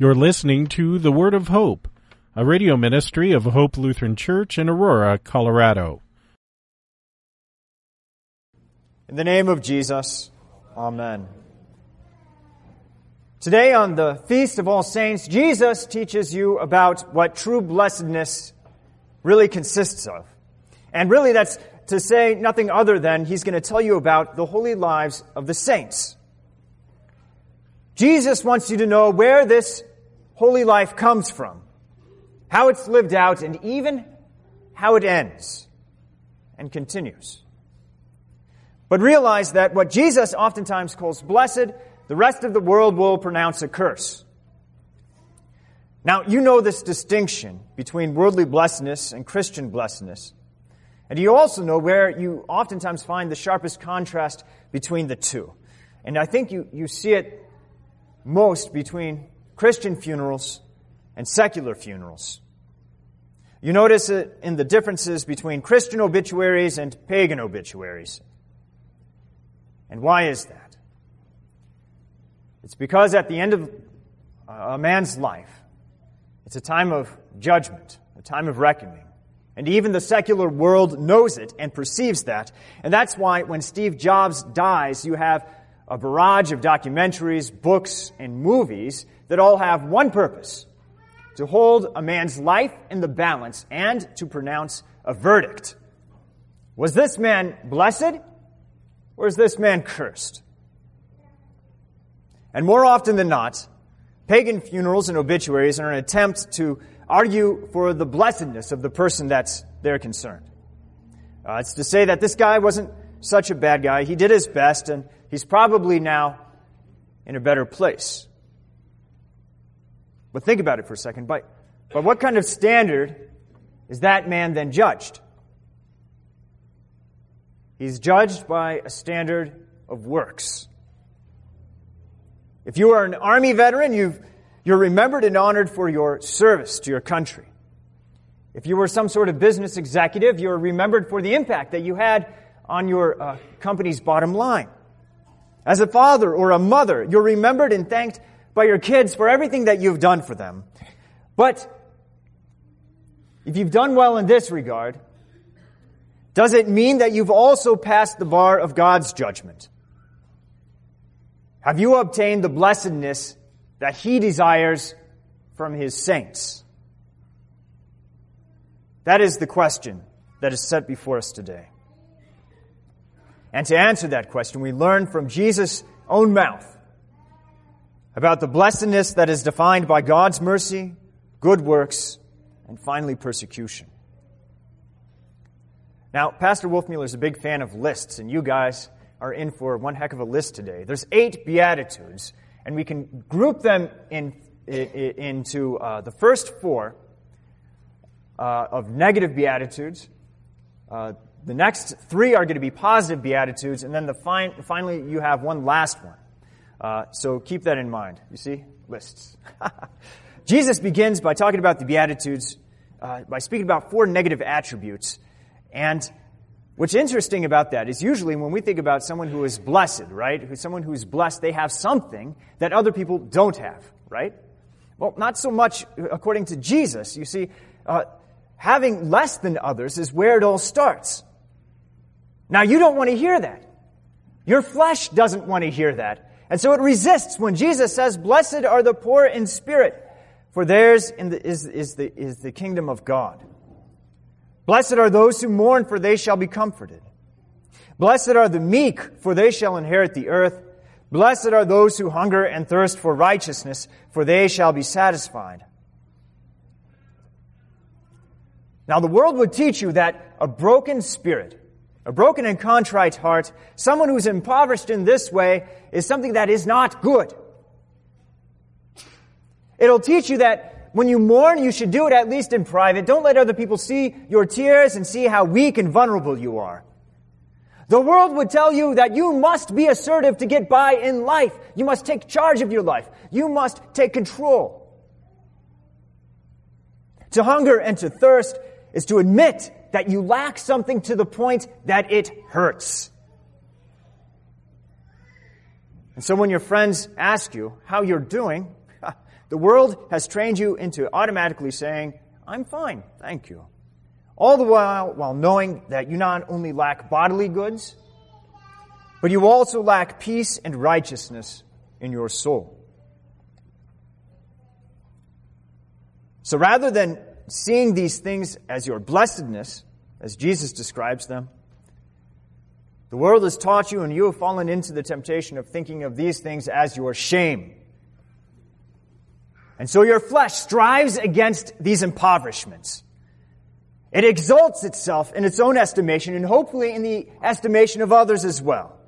You're listening to The Word of Hope, a radio ministry of Hope Lutheran Church in Aurora, Colorado. In the name of Jesus, Amen. Today, on the Feast of All Saints, Jesus teaches you about what true blessedness really consists of. And really, that's to say nothing other than he's going to tell you about the holy lives of the saints. Jesus wants you to know where this holy life comes from, how it's lived out, and even how it ends and continues. But realize that what Jesus oftentimes calls blessed, the rest of the world will pronounce a curse. Now, you know this distinction between worldly blessedness and Christian blessedness. And you also know where you oftentimes find the sharpest contrast between the two. And I think you, you see it most between Christian funerals and secular funerals. You notice it in the differences between Christian obituaries and pagan obituaries. And why is that? It's because at the end of uh, a man's life, it's a time of judgment, a time of reckoning. And even the secular world knows it and perceives that. And that's why when Steve Jobs dies, you have a barrage of documentaries, books, and movies that all have one purpose to hold a man's life in the balance and to pronounce a verdict. Was this man blessed or is this man cursed? And more often than not, pagan funerals and obituaries are an attempt to argue for the blessedness of the person that's there concerned. Uh, it's to say that this guy wasn't such a bad guy. He did his best, and he's probably now in a better place. But think about it for a second. By, by what kind of standard is that man then judged? He's judged by a standard of works. If you are an Army veteran, you've, you're remembered and honored for your service to your country. If you were some sort of business executive, you're remembered for the impact that you had on your uh, company's bottom line. As a father or a mother, you're remembered and thanked by your kids for everything that you've done for them. But if you've done well in this regard, does it mean that you've also passed the bar of God's judgment? Have you obtained the blessedness that He desires from His saints? That is the question that is set before us today. And to answer that question, we learn from Jesus' own mouth about the blessedness that is defined by God's mercy, good works, and finally persecution. Now, Pastor Wolfmueller is a big fan of lists, and you guys are in for one heck of a list today. There's eight Beatitudes, and we can group them in, in, into uh, the first four uh, of negative Beatitudes. Uh, the next three are going to be positive Beatitudes, and then the fin- finally you have one last one. Uh, so keep that in mind. You see? Lists. Jesus begins by talking about the Beatitudes, uh, by speaking about four negative attributes. And what's interesting about that is usually when we think about someone who is blessed, right? Someone who is blessed, they have something that other people don't have, right? Well, not so much according to Jesus. You see, uh, having less than others is where it all starts. Now, you don't want to hear that. Your flesh doesn't want to hear that. And so it resists when Jesus says, Blessed are the poor in spirit, for theirs the, is, is, the, is the kingdom of God. Blessed are those who mourn, for they shall be comforted. Blessed are the meek, for they shall inherit the earth. Blessed are those who hunger and thirst for righteousness, for they shall be satisfied. Now, the world would teach you that a broken spirit, a broken and contrite heart, someone who's impoverished in this way, is something that is not good. It'll teach you that when you mourn, you should do it at least in private. Don't let other people see your tears and see how weak and vulnerable you are. The world would tell you that you must be assertive to get by in life. You must take charge of your life. You must take control. To hunger and to thirst is to admit that you lack something to the point that it hurts. And so when your friends ask you how you're doing, The world has trained you into automatically saying, I'm fine, thank you. All the while, while knowing that you not only lack bodily goods, but you also lack peace and righteousness in your soul. So rather than seeing these things as your blessedness, as Jesus describes them, the world has taught you and you have fallen into the temptation of thinking of these things as your shame. And so your flesh strives against these impoverishments. It exalts itself in its own estimation and hopefully in the estimation of others as well.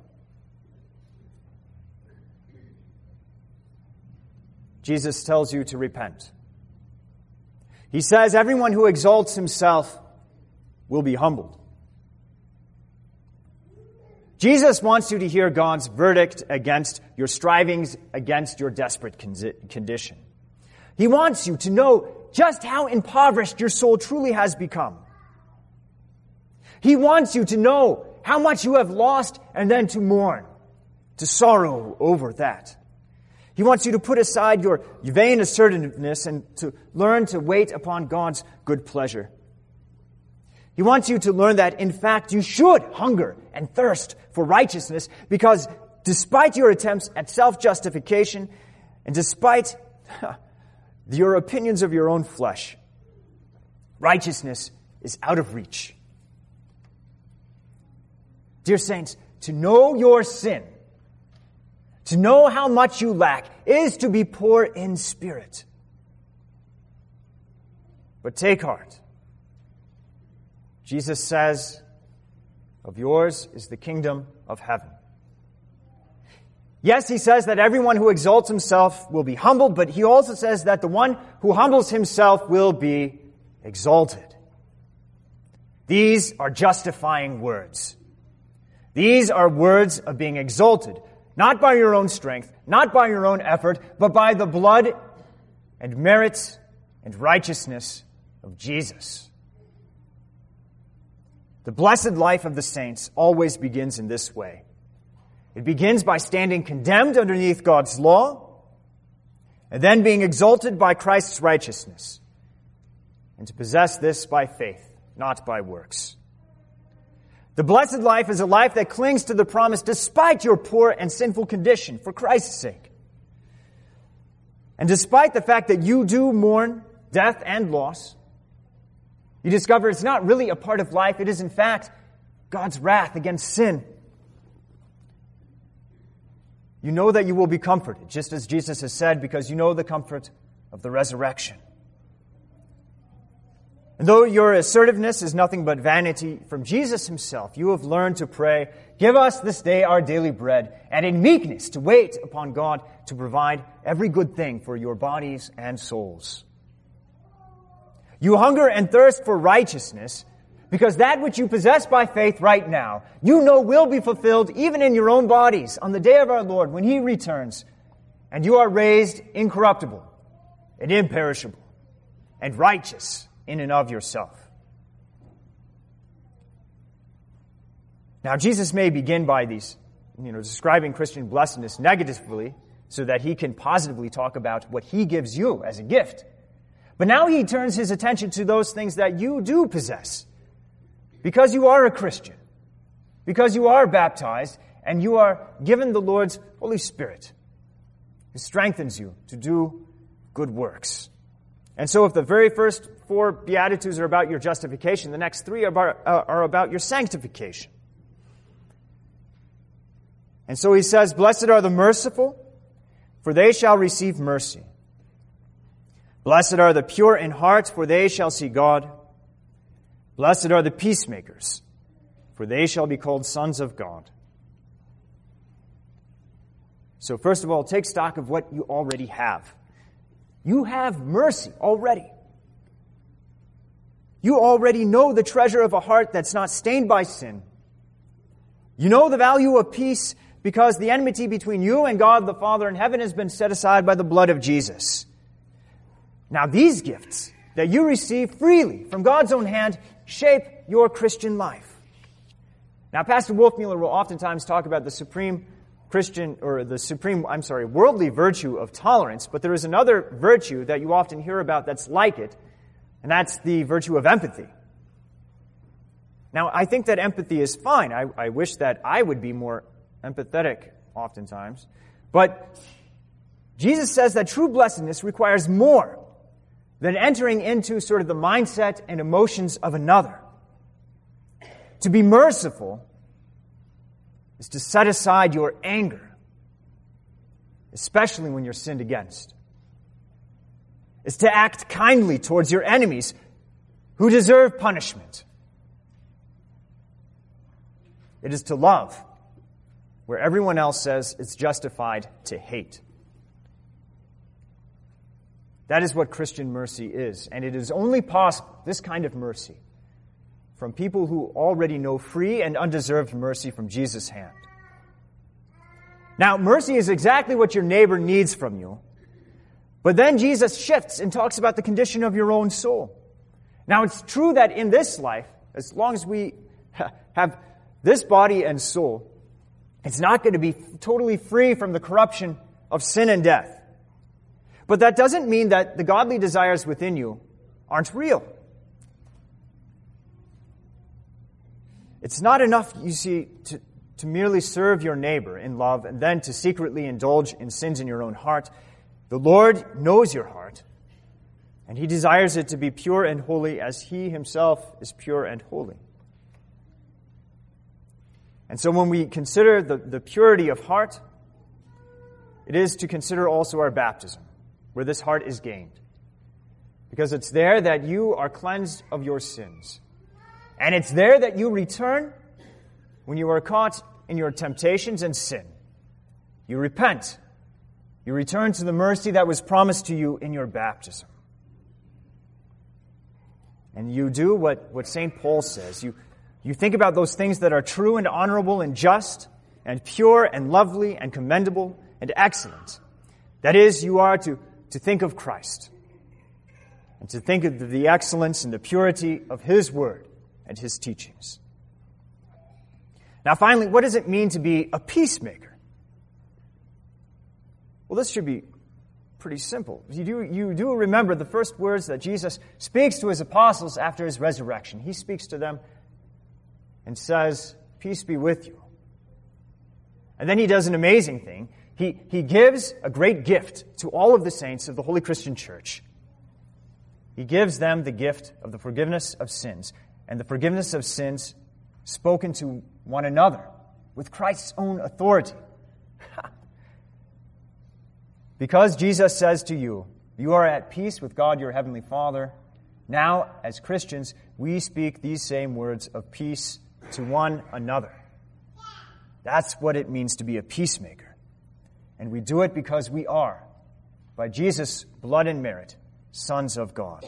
Jesus tells you to repent. He says, Everyone who exalts himself will be humbled. Jesus wants you to hear God's verdict against your strivings, against your desperate condition. He wants you to know just how impoverished your soul truly has become. He wants you to know how much you have lost and then to mourn, to sorrow over that. He wants you to put aside your vain assertiveness and to learn to wait upon God's good pleasure. He wants you to learn that, in fact, you should hunger and thirst for righteousness because despite your attempts at self-justification and despite your opinions of your own flesh, righteousness is out of reach. Dear saints, to know your sin to know how much you lack is to be poor in spirit. But take heart. Jesus says, Of yours is the kingdom of heaven. Yes, he says that everyone who exalts himself will be humbled, but he also says that the one who humbles himself will be exalted. These are justifying words. These are words of being exalted, not by your own strength, not by your own effort, but by the blood and merits and righteousness of Jesus. The blessed life of the saints always begins in this way. It begins by standing condemned underneath God's law, and then being exalted by Christ's righteousness, and to possess this by faith, not by works. The blessed life is a life that clings to the promise despite your poor and sinful condition for Christ's sake. And despite the fact that you do mourn death and loss, you discover it's not really a part of life. It is, in fact, God's wrath against sin. You know that you will be comforted, just as Jesus has said, because you know the comfort of the resurrection. And though your assertiveness is nothing but vanity from Jesus himself, you have learned to pray, Give us this day our daily bread, and in meekness to wait upon God to provide every good thing for your bodies and souls. You hunger and thirst for righteousness because that which you possess by faith right now, you know will be fulfilled even in your own bodies on the day of our Lord when He returns, and you are raised incorruptible and imperishable and righteous in and of yourself. Now, Jesus may begin by these, you know, describing Christian blessedness negatively so that he can positively talk about what he gives you as a gift. But now he turns his attention to those things that you do possess. Because you are a Christian, because you are baptized, and you are given the Lord's Holy Spirit, who strengthens you to do good works. And so if the very first four Beatitudes are about your justification, the next three are about, uh, are about your sanctification. And so he says, Blessed are the merciful, for they shall receive mercy. Blessed are the pure in heart, for they shall see God. Blessed are the peacemakers, for they shall be called sons of God. So, first of all, take stock of what you already have. You have mercy already. You already know the treasure of a heart that's not stained by sin. You know the value of peace because the enmity between you and God the Father in heaven has been set aside by the blood of Jesus. Now, these gifts that you receive freely from God's own hand shape your Christian life. Now, Pastor Wolfmueller will oftentimes talk about the supreme Christian, or the supreme, I'm sorry, worldly virtue of tolerance, but there is another virtue that you often hear about that's like it, and that's the virtue of empathy. Now, I think that empathy is fine. I, I wish that I would be more empathetic oftentimes. But Jesus says that true blessedness requires more than entering into sort of the mindset and emotions of another. To be merciful is to set aside your anger, especially when you're sinned against. Is to act kindly towards your enemies who deserve punishment. It is to love where everyone else says it's justified to hate. That is what Christian mercy is. And it is only possible, this kind of mercy, from people who already know free and undeserved mercy from Jesus' hand. Now, mercy is exactly what your neighbor needs from you. But then Jesus shifts and talks about the condition of your own soul. Now, it's true that in this life, as long as we have this body and soul, it's not going to be totally free from the corruption of sin and death. But that doesn't mean that the godly desires within you aren't real. It's not enough, you see, to, to merely serve your neighbor in love and then to secretly indulge in sins in your own heart. The Lord knows your heart, and He desires it to be pure and holy as He Himself is pure and holy. And so when we consider the, the purity of heart, it is to consider also our baptism, where this heart is gained. Because it's there that you are cleansed of your sins. And it's there that you return when you are caught in your temptations and sin. You repent. You return to the mercy that was promised to you in your baptism. And you do what, what St. Paul says. You, you think about those things that are true and honorable and just and pure and lovely and commendable and excellent. That is, you are to, to think of Christ and to think of the excellence and the purity of His Word and his teachings. Now, finally, what does it mean to be a peacemaker? Well, this should be pretty simple. You do, you do remember the first words that Jesus speaks to his apostles after his resurrection. He speaks to them and says, Peace be with you. And then he does an amazing thing. He, he gives a great gift to all of the saints of the Holy Christian Church. He gives them the gift of the forgiveness of sins and the forgiveness of sins spoken to one another with Christ's own authority. because Jesus says to you, You are at peace with God your heavenly Father. Now, as Christians, we speak these same words of peace to one another. That's what it means to be a peacemaker. And we do it because we are, by Jesus' blood and merit, sons of God.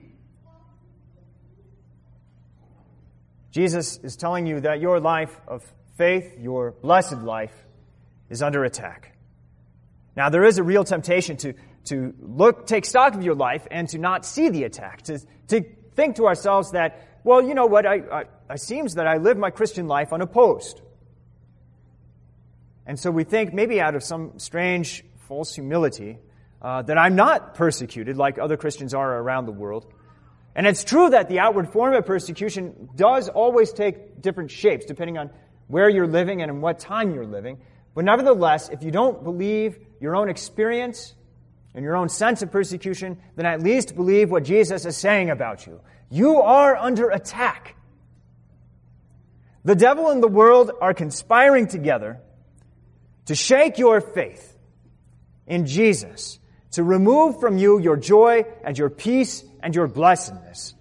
Jesus is telling you that your life of faith, your blessed life, is under attack. Now, there is a real temptation to, to look, take stock of your life and to not see the attack, to, to think to ourselves that, well, you know what, I, I, it seems that I live my Christian life unopposed. And so we think, maybe out of some strange false humility, uh, that I'm not persecuted like other Christians are around the world. And it's true that the outward form of persecution does always take different shapes depending on where you're living and in what time you're living. But nevertheless, if you don't believe your own experience and your own sense of persecution, then at least believe what Jesus is saying about you. You are under attack. The devil and the world are conspiring together to shake your faith in Jesus, to remove from you your joy and your peace and your blessedness.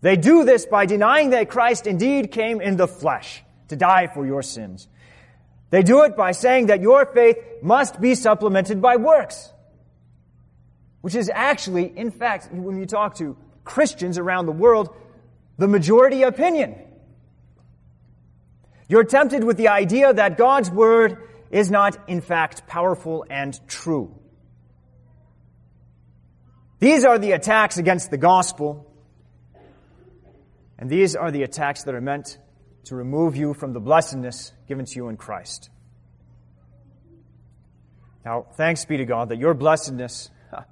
They do this by denying that Christ indeed came in the flesh to die for your sins. They do it by saying that your faith must be supplemented by works. which is actually, in fact, when you talk to Christians around the world, the majority opinion. You're tempted with the idea that God's Word is not, in fact, powerful and true. These are the attacks against the gospel, and these are the attacks that are meant to remove you from the blessedness given to you in Christ. Now, thanks be to God that your blessedness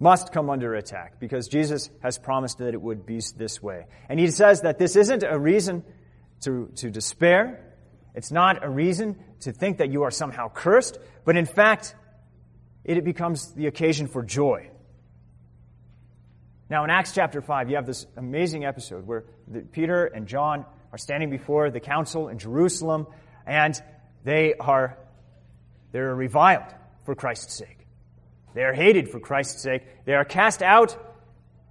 must come under attack because Jesus has promised that it would be this way. And he says that this isn't a reason to, to despair. It's not a reason to think that you are somehow cursed, but in fact, it becomes the occasion for joy. Now, in Acts chapter 5, you have this amazing episode where the, Peter and John are standing before the council in Jerusalem, and they are they're reviled for Christ's sake. They are hated for Christ's sake. They are cast out.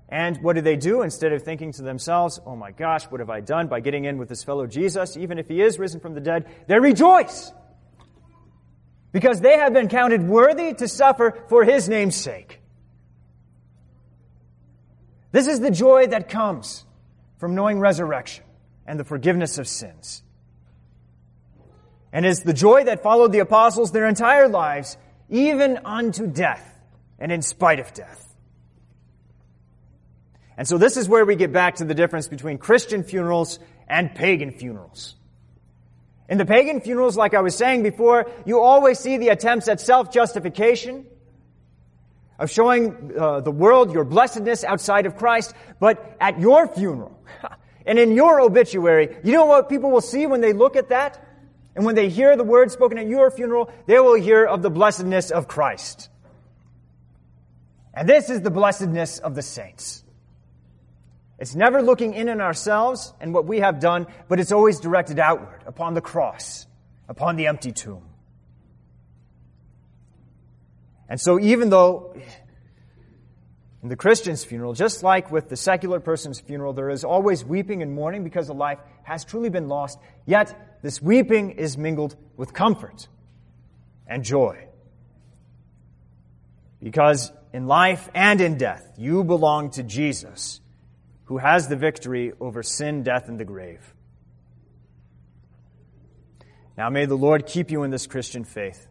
And what do they do? Instead of thinking to themselves, oh my gosh, what have I done by getting in with this fellow Jesus, even if he is risen from the dead? They rejoice. Because they have been counted worthy to suffer for his name's sake. This is the joy that comes from knowing resurrection and the forgiveness of sins. And is the joy that followed the apostles their entire lives, even unto death and in spite of death. And so this is where we get back to the difference between Christian funerals and pagan funerals. In the pagan funerals, like I was saying before, you always see the attempts at self-justification, of showing uh, the world your blessedness outside of Christ, but at your funeral and in your obituary, you know what people will see when they look at that? And when they hear the words spoken at your funeral, they will hear of the blessedness of Christ. And this is the blessedness of the saints. It's never looking in on ourselves and what we have done, but it's always directed outward upon the cross, upon the empty tomb. And so even though in the Christian's funeral, just like with the secular person's funeral, there is always weeping and mourning because the life has truly been lost, yet this weeping is mingled with comfort and joy. Because in life and in death, you belong to Jesus, who has the victory over sin, death, and the grave. Now may the Lord keep you in this Christian faith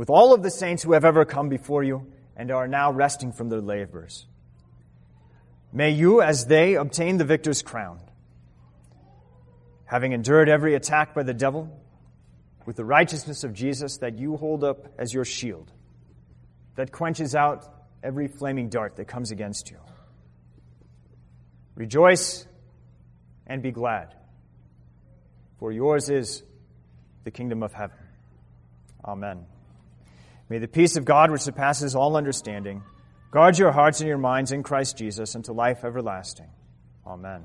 with all of the saints who have ever come before you and are now resting from their labors. May you, as they, obtain the victor's crown, having endured every attack by the devil, with the righteousness of Jesus that you hold up as your shield, that quenches out every flaming dart that comes against you. Rejoice and be glad, for yours is the kingdom of heaven. Amen. May the peace of God, which surpasses all understanding, guard your hearts and your minds in Christ Jesus unto life everlasting. Amen.